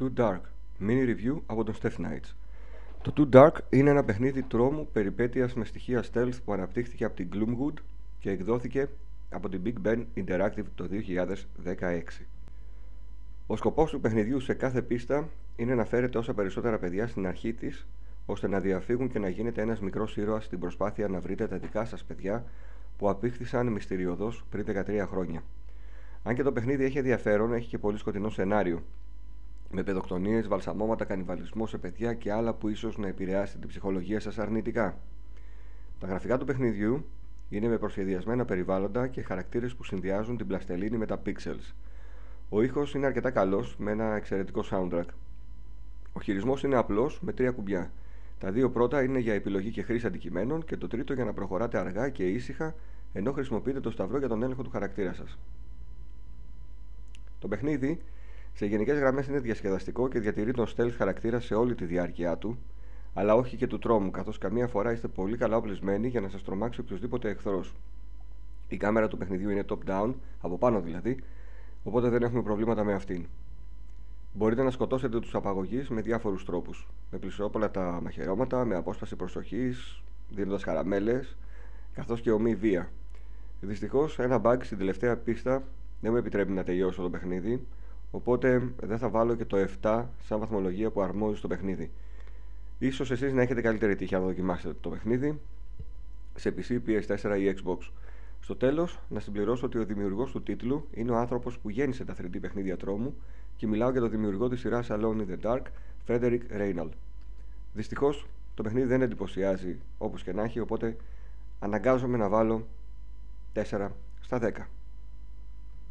Too Dark, mini review από τον Steph Knights. Το Too Dark είναι ένα παιχνίδι τρόμου περιπέτειας με στοιχεία stealth που αναπτύχθηκε από την Gloomwood και εκδόθηκε από την Big Ben Interactive το 2016. Ο σκοπός του παιχνιδιού σε κάθε πίστα είναι να φέρετε όσα περισσότερα παιδιά στην αρχή της ώστε να διαφύγουν και να γίνετε ένας μικρός ήρωας στην προσπάθεια να βρείτε τα δικά σας παιδιά που απήχθησαν μυστηριωδώς πριν 13 χρόνια. Αν και το παιχνίδι έχει ενδιαφέρον, έχει και πολύ σκοτεινό σενάριο με παιδοκτονίες, βαλσαμώματα, κανιβαλισμός σε παιδιά και άλλα που ίσως να επηρεάσει την ψυχολογία σας αρνητικά. Τα γραφικά του παιχνιδιού είναι με προσχεδιασμένα περιβάλλοντα και χαρακτήρες που συνδυάζουν την πλαστελίνη με τα pixels. Ο ήχος είναι αρκετά καλός με ένα εξαιρετικό soundtrack. Ο χειρισμός είναι απλός με τρία κουμπιά. Τα δύο πρώτα είναι για επιλογή και χρήση αντικειμένων και το τρίτο για να προχωράτε αργά και ήσυχα ενώ χρησιμοποιείτε το σταυρό για τον έλεγχο του χαρακτήρα σας. Το παιχνίδι σε γενικές γραμμές είναι διασκεδαστικό και διατηρεί τον stealth χαρακτήρα σε όλη τη διάρκεια του, αλλά όχι και του τρόμου, καθώς καμία φορά είστε πολύ καλά οπλισμένοι για να σας τρομάξει οποιοδήποτε εχθρός. Η κάμερα του παιχνιδιού είναι top-down, από πάνω δηλαδή, οπότε δεν έχουμε προβλήματα με αυτήν. Μπορείτε να σκοτώσετε τους απαγωγείς με διάφορους τρόπους. Με πλησιόπολα τα μαχαιρώματα, με απόσπαση προσοχής, δίνοντας καραμέλες, καθώς και ομή βία. Δυστυχώς, ένα bug στην τελευταία πίστα δεν μου επιτρέπει να τελειώσω το παιχνίδι, οπότε δεν θα βάλω και το 7 σαν βαθμολογία που αρμόζει στο παιχνίδι. Ίσως εσείς να έχετε καλύτερη τύχη να δοκιμάσετε το παιχνίδι σε PC, PS4 ή Xbox. Στο τέλος, να συμπληρώσω ότι ο δημιουργός του τίτλου είναι ο άνθρωπος που γέννησε τα 3D παιχνίδια τρόμου και μιλάω για τον δημιουργό της σειράς Alone in the Dark, Frederick Reynolds. Δυστυχώς, το παιχνίδι δεν εντυπωσιάζει όπως και να έχει, οπότε αναγκάζομαι να βάλω 4 στα 10.